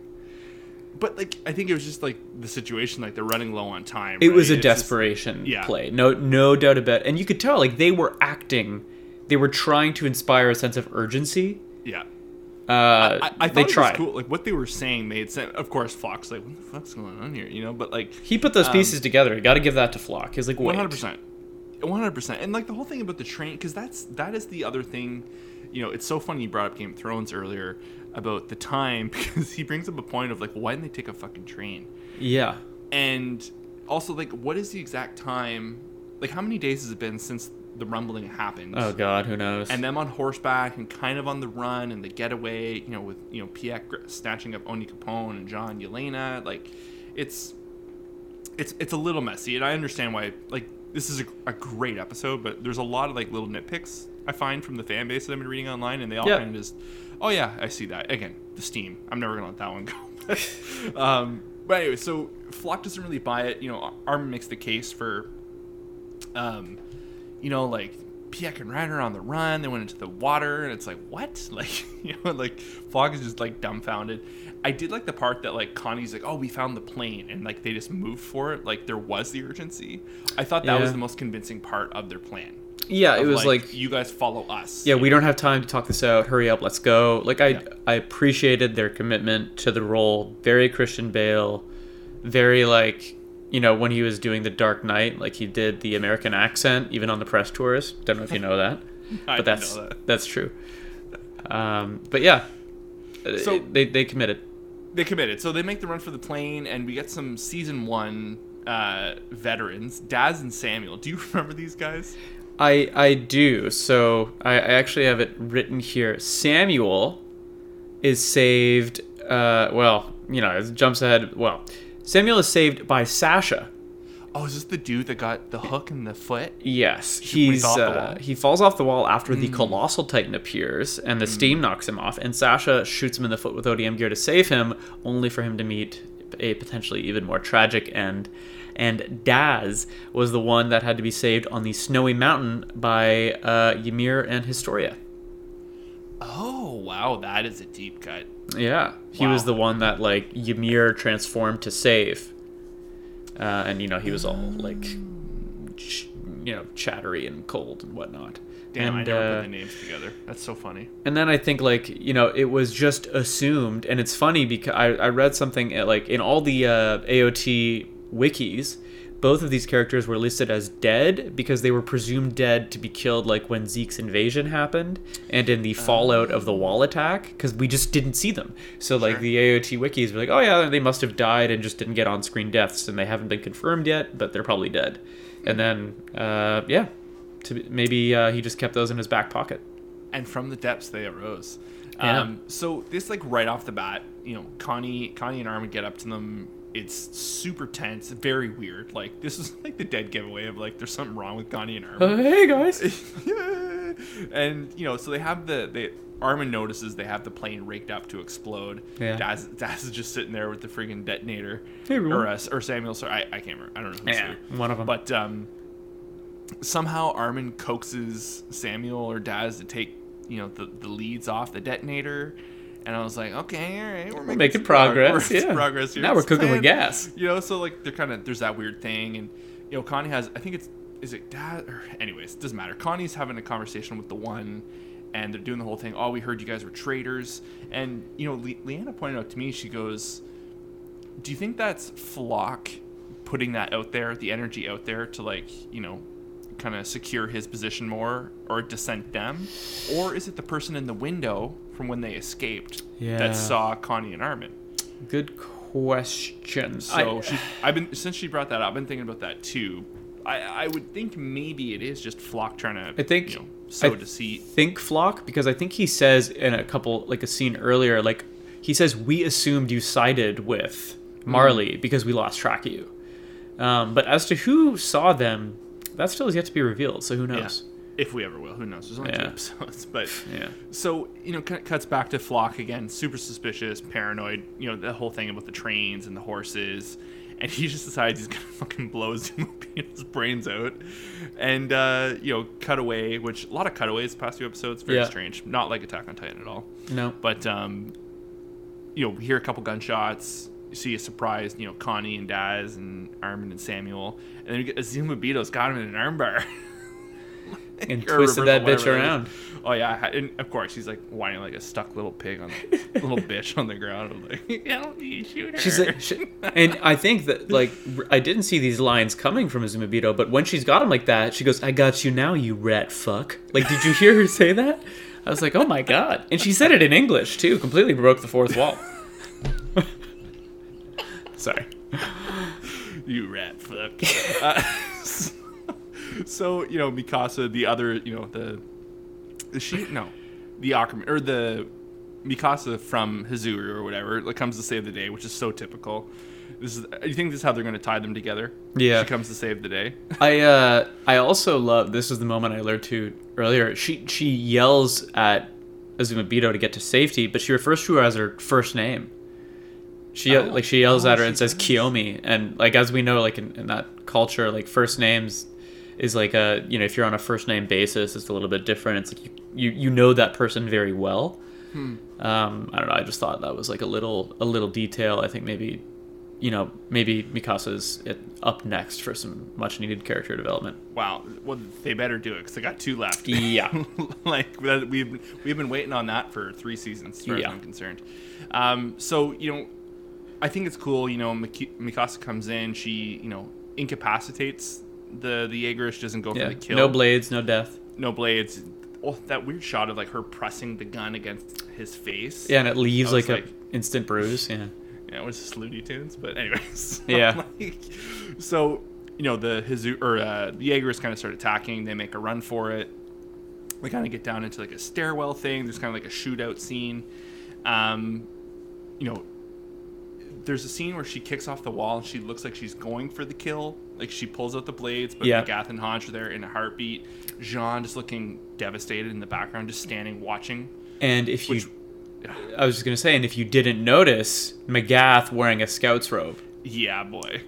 But like, I think it was just like the situation. Like they're running low on time. It was a right? It's just- desperation yeah. play. No, no doubt about. it. And you could tell like they were acting. They were trying to inspire a sense of urgency. yeah. Uh, I, I thought they it tried. was cool. Like what they were saying made sense. Of course, Fox like, what the fuck's going on here? You know, but like, He put those Um, pieces together. You got to give that to Floch. He's like. One hundred percent, one hundred percent, and like the whole thing about the train, because that's that is the other thing. You know, it's so funny you brought up Game of Thrones earlier about the time because he brings up a point of like, why didn't they take a fucking train? Yeah. And also, like, what is the exact time? Like, how many days has it been since the rumbling happens. Oh God, who knows? and them on horseback and kind of on the run and the getaway, you know, with you know Pieck snatching up Onyankopon and John Yelena, like it's it's it's a little messy, and I understand why. Like this is a, a great episode, but there's a lot of like little nitpicks I find from the fan base that I've been reading online, and they all Yeah. kind of just, oh yeah, I see that again. The steam. I'm never gonna let that one go. um, but anyway, so Floch doesn't really buy it. You know, Armin makes the case for um, you know, like Pieck and Ryder on the run. They went into the water, and it's like, what? Like, you know, like Floch is just like dumbfounded. I did like the part that like Connie's like, oh, we found the plane, and like they just moved for it. Like there was the urgency. I thought that was the most convincing part of their plan. yeah, it was like, you guys follow us. yeah, we don't have time to talk this out. Hurry up, let's go. Like I, Yeah. I appreciated their commitment to the role. Very Christian Bale. Very like, you know, when he was doing the Dark Knight, like he did the American accent even on the press tours. Don't know if you know that, but that's know that. that's true. Um, but yeah, So- so they they committed. they committed. So they make the run for the plane, and we get some season one uh, veterans, Daz and Samuel. Do you remember these guys? I I do. So I, I actually have it written here. Samuel is saved. Uh, well, you know, it jumps ahead. Well, Samuel is saved by Sasha. Oh, is this the dude that got the hook in the foot? Yes, he he's uh, he falls off the wall after the colossal titan appears, and the steam knocks him off. And Sasha shoots him in the foot with ODM gear to save him, only for him to meet a potentially even more tragic end. And Daz was the one that had to be saved on the snowy mountain by uh, Ymir and Historia. Oh, wow, that is a deep cut. Yeah, he was the one that like Ymir transformed to save, uh, and you know he was all like, ch- you know, chattery and cold and whatnot. Damn, I and, never uh, put the names together. That's so funny. and then I think like you know it was just assumed, and it's funny because I, I read something uh, like in all the uh, AOT wikis, both of these characters were listed as dead because they were presumed dead to be killed like when Zeke's invasion happened and in the fallout of the wall attack because we just didn't see them. So like Sure. the AOT wikis were like, oh yeah, they must have died and just didn't get on screen deaths and they haven't been confirmed yet, but they're probably dead. And then uh, yeah, to, maybe uh, he just kept those in his back pocket. and from the depths they arose. Yeah. Um, so this like right off the bat, you know, Connie, Connie and Armin get up to them. It's super tense, very weird. Like this is like the dead giveaway of like there's something wrong with Connie and Armin. Uh, hey guys. and you know, so they have the they Armin notices they have the plane rigged up to explode. Yeah. Daz, Daz is just sitting there with the freaking detonator. Hey, everyone. or uh, or Samuel. Sorry, I, I can't remember. I don't know who's Yeah, who. one of them. But um, somehow Armin coaxes Samuel or Daz to take you know the, the leads off the detonator. And I was like, okay, all right, we're making, making some prog- progress, we're making yeah. progress here. Now we're cooking with gas. You know, so like they're kind of there's that weird thing, and you know, Connie has I think it's is it dad or anyways, doesn't matter. Connie's having a conversation with the one, and they're doing the whole thing. Oh, we heard you guys were traitors, and you know, Le- Leanna pointed out to me, she goes, "Do you think that's Floch putting that out there, the energy out there to like you know." kind of secure his position more or dissent them or is it the person in the window from when they escaped Yeah. that saw Connie and Armin Good question. so I- she, I've been since she brought that up. I've been thinking about that too. I, I would think maybe it is just Floch trying to, I think- you know, sow I deceit. think Floch because I think he says in a couple like a scene earlier, like he says we assumed you sided with Marley because we lost track of you. Um, but as to who saw them, that still is yet to be revealed. So who Yeah. If we ever will, who knows? There's only two episodes, but Yeah. so you know, cut- cuts back to Floch again, super suspicious, paranoid. You know, the whole thing about the trains and the horses, and he just decides he's gonna fucking blow his brains out. And uh, you know, cut away, which a lot of cutaways the past few episodes, very Yeah. strange. Not like Attack on Titan at all. No. But um, you know, we hear a couple gunshots. You see a surprise, you know, Connie and Daz and Armin and Samuel, and then you get Azumabito's got him in an armbar. And twisted that bitch whatever it is. around. Oh yeah, and of course she's like whining like a stuck little pig on a little bitch on the ground. I'm like, don't shoot her. She's like, she, and I think that like I didn't see these lines coming from Azumabito, but when she's got him like that, she goes, "I got you now, you rat fuck." Like, did you hear her say that? I was like, "Oh my god!" And she said it in English too, completely broke the fourth wall. Sorry. you rat fuck. uh, so you know Mikasa, the other, you know the, the she no, the Aquaman or the Mikasa from Hizuru or whatever like comes to save the day, which is so typical. This is. You think this is how they're going to tie them together? Yeah. She comes to save the day. I uh I also love this is the moment I learned to earlier. She she yells at Azumabito to get to safety, but she refers to her as her first name. She Oh. like she yells Oh, at her and says. Kiyomi, and like as we know, like in, in that culture, like first names is like a you know if you're on a first name basis, it's a little bit different. It's like you you, you know that person very well. Hmm. Um, I don't know. I just thought that was like a little a little detail. I think maybe you know maybe Mikasa's it- up next for some much needed character development. Wow. Well, they better do it because they got two left. Yeah. like we've we've been waiting on that for three seasons, as far Yeah. as I'm concerned. Um, so you know, I think it's cool. You know, Mikasa comes in, she you know incapacitates the the Jaeger. She doesn't go Yeah. for the kill. No blades, no death. no blades. Oh, that weird shot of like her pressing the gun against his face. Yeah, and it leaves like, like- a instant bruise. Yeah. Yeah, it was just Looney Tunes, but anyways. Yeah. like, so you know the Hizu or uh, the Jaegers kind of start attacking. They make a run for it. They kind of get down into like a stairwell thing. There's kind of like a shootout scene. Um, you know, there's a scene where she kicks off the wall and she looks like she's going for the kill. Like she pulls out the blades, but Yeah. Magath and Hodge are there in a heartbeat. Jean just looking devastated in the background, just standing watching. And if you, Which- I was just gonna say, and if you didn't notice, Magath wearing a scout's robe. Yeah, boy.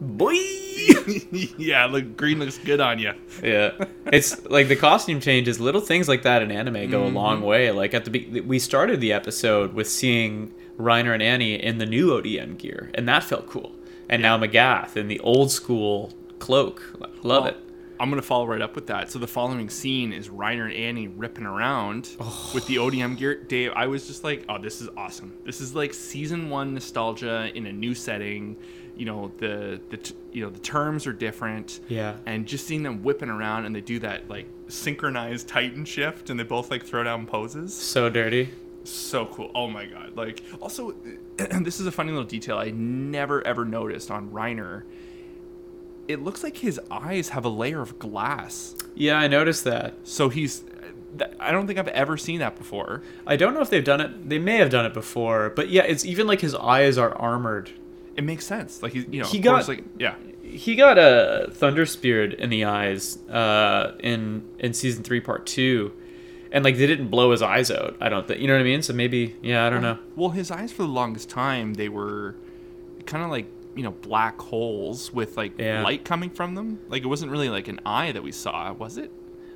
Boy. yeah, look, green looks good on you. yeah, it's like the costume changes, little things like that in anime go a Mm-hmm. long way. Like at the be- we started the episode with seeing Reiner and Annie in the new ODM gear, and that felt cool. And now Magath in the old school cloak, love Well, it. I'm gonna follow right up with that. So the following scene is Reiner and Annie ripping around Oh. with the ODM gear. Dave, I was just like, oh, this is awesome. This is like season one nostalgia in a new setting. You know the the t- you know the terms are different. Yeah. And just seeing them whipping around and they do that like synchronized Titan shift and they both like throw down poses. So dirty. So cool. Oh my god. Like also this is a funny little detail I never ever noticed on Reiner. It looks like his eyes have a layer of glass. Yeah, I noticed that. So he's. I don't think I've ever seen that before. I don't know if they've done it. They may have done it before, but yeah, it's even like his eyes are armored. It makes sense. Like he's you know He got- course, like yeah. He got a thunder speared in the eyes uh, in in season three, part two, and like they didn't blow his eyes out. I don't think you know what I mean. So maybe yeah, I don't know. Well, his eyes for the longest time they were kind of like you know black holes with like Yeah. light coming from them. Like it wasn't really like an eye that we saw, was it?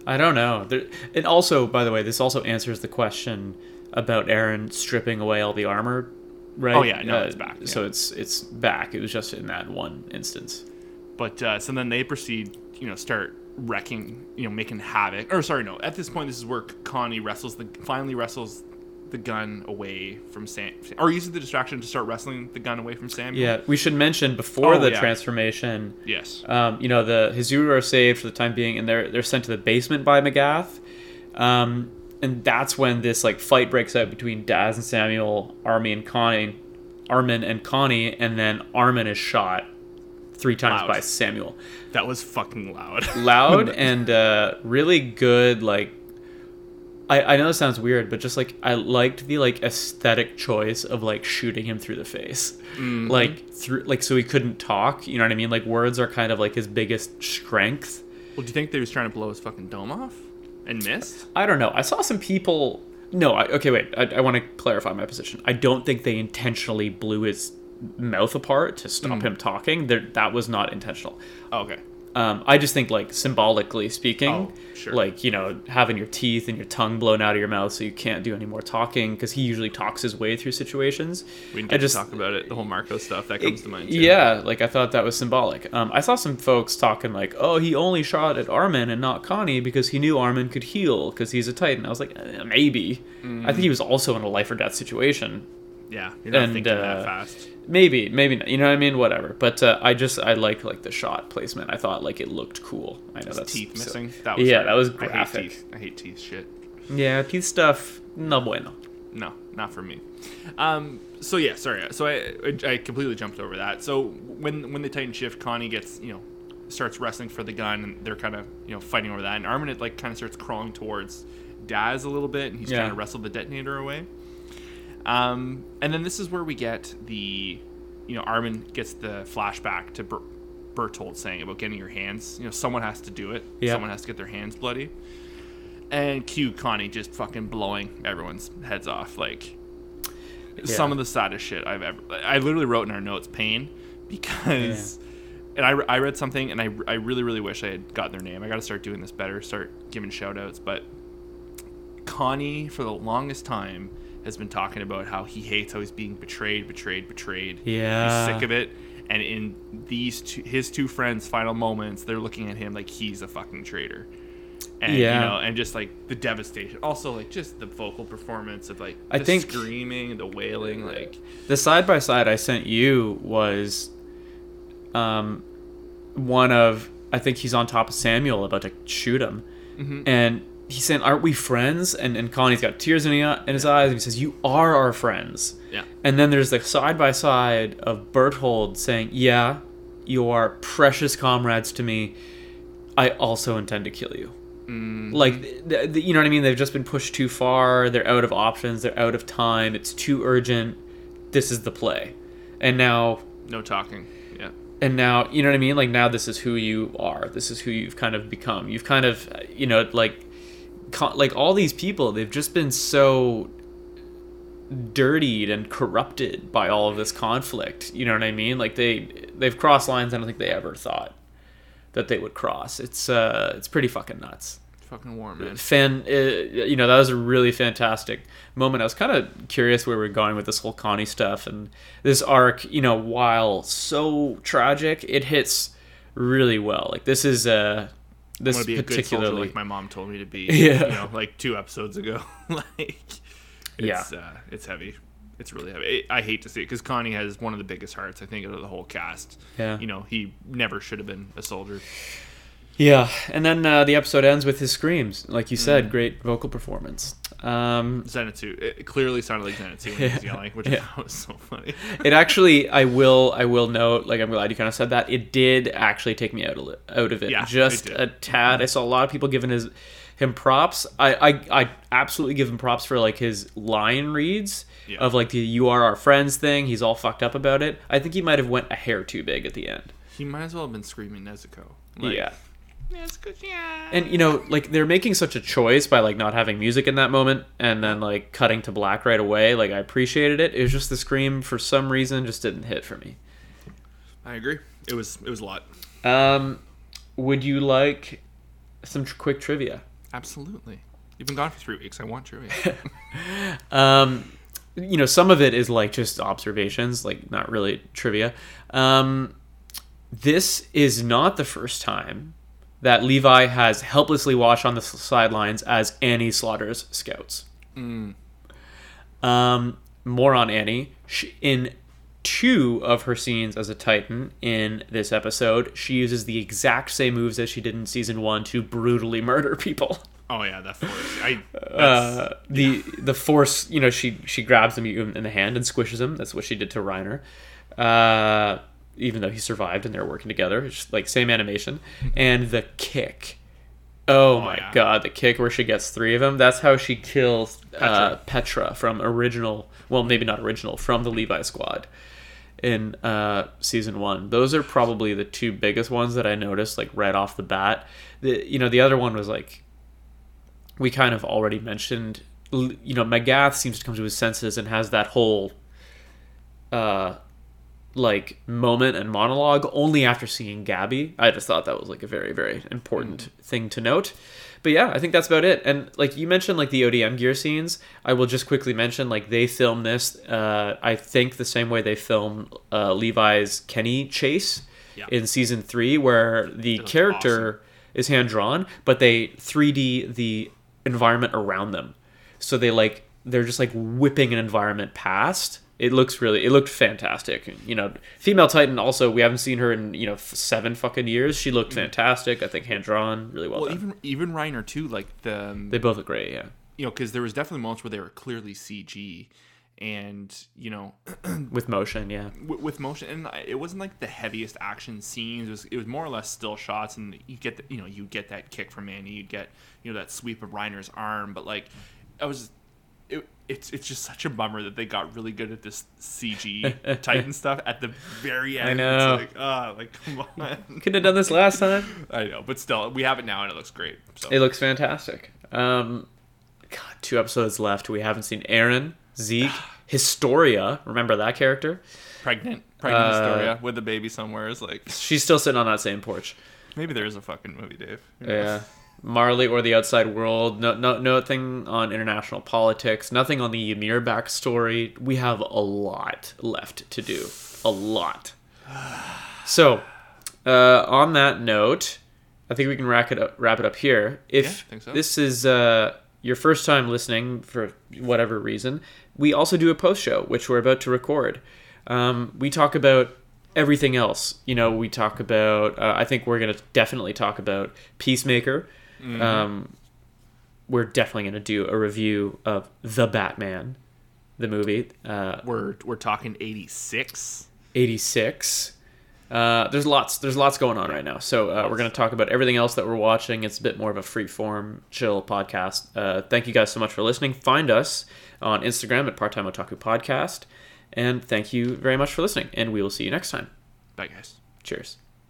I don't know. There, and also, by the way, this also answers the question about Eren stripping away all the armor. Right? Oh, yeah, no, it's back, So it's it's back. It was just in that one instance. But uh, so then they proceed, you know, start wrecking, you know, making havoc. Or sorry, no. At this point, this is where Connie wrestles the finally wrestles the gun away from Sam, or uses the distraction to start wrestling the gun away from Samuel. Yeah, we should mention before Oh, the yeah. transformation. Yes. Um, you know, the Hizuru are saved for the time being, and they're they're sent to the basement by Magath. Um, and that's when this like fight breaks out between Daz and Samuel, Army and Connie, Armin and Connie, and then Armin is shot three times Loud. by Samuel. That was fucking loud. Loud and uh, really good. Like, I I know this sounds weird, but just like I liked the like aesthetic choice of like shooting him through the face, like through like so he couldn't talk. You know what I mean? Like words are kind of like his biggest strength. well, do you think they was trying to blow his fucking dome off and missed? I don't know. I saw some people. No, I, okay, wait. I, I want to clarify my position. I don't think they intentionally blew his mouth apart to stop him talking. There, that was not intentional. Oh, okay. Um, I just think, like symbolically speaking, Oh, sure. like you know, having your teeth and your tongue blown out of your mouth so you can't do any more talking because he usually talks his way through situations. We can I just to talk about it. The whole Marco stuff that comes to mind. Too. Yeah, like I thought that was symbolic. Um, I saw some folks talking like, "Oh, he only shot at Armin and not Connie because he knew Armin could heal because he's a Titan." I was like, eh, maybe. I think he was also in a life or death situation. Yeah. You're not And, thinking uh, that fast. Maybe, maybe not. You know what I mean? Whatever. But uh, I just I liked like the shot placement. I thought like it looked cool. I know His that's teeth so- missing. That was Yeah, hard. that was I hate graphic. teeth. I hate teeth shit. Yeah, teeth stuff. No bueno. No, not for me. Um, so yeah, sorry. So I I completely jumped over that. So when when the Titan shift, Connie gets you know starts wrestling for the gun, and they're kind of you know fighting over that, and Armin it like kind of starts crawling towards Daz a little bit, and he's Yeah. trying to wrestle the detonator away. Um, and then this is where we get the you know Armin gets the flashback to Ber- Bertholdt saying about getting your hands. You know, someone has to do it. Yeah. Someone has to get their hands bloody. And cue Connie just fucking blowing everyone's heads off. Like some of the saddest shit I've ever. I literally wrote in our notes pain because. And I, I read something and I, I really, really wish I had gotten their name. I got to start doing this better, start giving shout outs. But Connie, for the longest time, has been talking about how he hates how he's being betrayed, betrayed, betrayed. Yeah. He's sick of it. And in these two, his two friends' final moments, they're looking at him like he's a fucking traitor. And Yeah. you know, and just like the devastation. Also, like just the vocal performance of like I think- screaming, the wailing, like The side by side I sent you was um, one of I think he's on top of Samuel about to shoot him, and he's saying, "Aren't we friends?" And and Connie's got tears in, the, in his eyes, and he says, "You are our friends." yeah. And then there's the side by side of Bertholdt saying, "Yeah, you are precious comrades to me. I also intend to kill you." Mm-hmm. Like, th- th- you know what I mean? They've just been pushed too far. They're out of options. They're out of time. It's too urgent. This is the play. and now No talking. Yeah. and now you know what I mean. Like now, this is who you are. This is who you've kind of become. You've kind of you know like like all these people. They've just been so dirtied and corrupted by all of this conflict. You know what I mean? Like they they've crossed lines I don't think they ever thought that they would cross. It's uh it's pretty fucking nuts. Fucking warm, man. Fan, uh, you know that was a really fantastic moment. I was kind of curious where we are going with this whole Connie stuff and this arc. You know, while so tragic, it hits really well. Like this is uh I this to be a good soldier like my mom told me to be. Yeah. You know, like two episodes ago. like, it's, uh, it's heavy. It's really heavy. I hate to see it because Connie has one of the biggest hearts I think out of the whole cast. Yeah. You know, he never should have been a soldier. Yeah, and then uh, the episode ends with his screams. Like you Mm. said, great vocal performance. Um, Zenitsu. It clearly sounded like Zenitsu when he was yelling, which Yeah. was so funny. it actually, I will, I will note. Like I'm glad you kind of said that. It did actually take me out of it, out of it, Yeah, it just did. a tad. I saw a lot of people giving his him props. I, I, I absolutely give him props for like his line reads Yeah. of like the "you are our friends" thing. He's all fucked up about it. I think he might have went a hair too big at the end. He might as well have been screaming Nezuko. yeah. Nezuko, yeah. And you know like they're making such a choice by like not having music in that moment and then like cutting to black right away like i appreciated it it was just the scream for some reason just didn't hit for me I agree. It was it was a lot. um would you like some tr- quick trivia Absolutely. You've been gone for three weeks. I want trivia. um you know some of it is like just observations like not really trivia um this is not the first time that levi has helplessly watched on the sidelines as annie slaughters scouts Um, more on Annie. She, in two of her scenes as a Titan in this episode, she uses the exact same moves as she did in season one to brutally murder people. oh yeah, that force. I Uh, the the force, you know, she she grabs him in the hand and squishes him. That's what she did to Reiner. Uh, even though he survived and they're working together, it's like same animation. And the kick. Oh, my yeah. god, the kick where she gets three of them. That's how she kills uh, Petra from original. Well, maybe not original from the Levi Squad in uh, season one. Those are probably the two biggest ones that I noticed, like right off the bat. The you know the other one was like we kind of already mentioned. You know, Magath seems to come to his senses and has that whole uh like moment and monologue only after seeing Gabi. I just thought that was like a very very important thing to note. But yeah, I think that's about it. And like you mentioned like the ODM gear scenes, I will just quickly mention like they film this uh I think the same way they film uh Levi's Kenny chase Yeah. in season 3 where the character is hand drawn, but they 3D the environment around them. So they like they're just like whipping an environment past. It looks really it looked fantastic. You know, female Titan also we haven't seen her in, you know, 7 fucking years. She looked fantastic. I think hand drawn, really well, well, done. even even Reiner too. Like the um, they both look great, yeah. you know because there was definitely moments where they were clearly CG, and you know With motion, yeah. with, with motion and it wasn't like the heaviest action scenes it was, it was more or less still shots and you get the, you know you get that kick from Annie you'd get you know that sweep of Reiner's arm but like I was it, it's it's just such a bummer that they got really good at this CG Titan stuff at the very end. I know. It's like, ah, like come on. Could have done this last time. I know, but still, we have it now and it looks great. So It looks fantastic. Um, God, two episodes left. We haven't seen Eren, Zeke, Historia. Remember that character? pregnant, pregnant Uh, Historia with a baby somewhere is like She's still sitting on that same porch. maybe there is a fucking movie, Dave. Yeah. Marley or the outside world. No, no, nothing on international politics. Nothing on the Ymir backstory. We have a lot left to do. A lot. So, uh, on that note, I think we can wrap it up. Wrap it up here. If Yeah, so. this is uh, your first time listening for whatever reason, we also do a post show, which we're about to record. Um, we talk about everything else. You know, we talk about. Uh, I think we're gonna definitely talk about Peacemaker. Mm-hmm. Um, we're definitely gonna do a review of the Batman, the movie, uh, We're we're talking eighty six. eighty six. Uh, there's lots. There's lots going on right now. So uh, we're gonna talk about everything else that we're watching. It's a bit more of a free form, chill podcast. Uh, thank you guys so much for listening. Find us on Instagram at Part Time Otaku Podcast, And thank you very much for listening, and we will see you next time. Bye, guys. Cheers.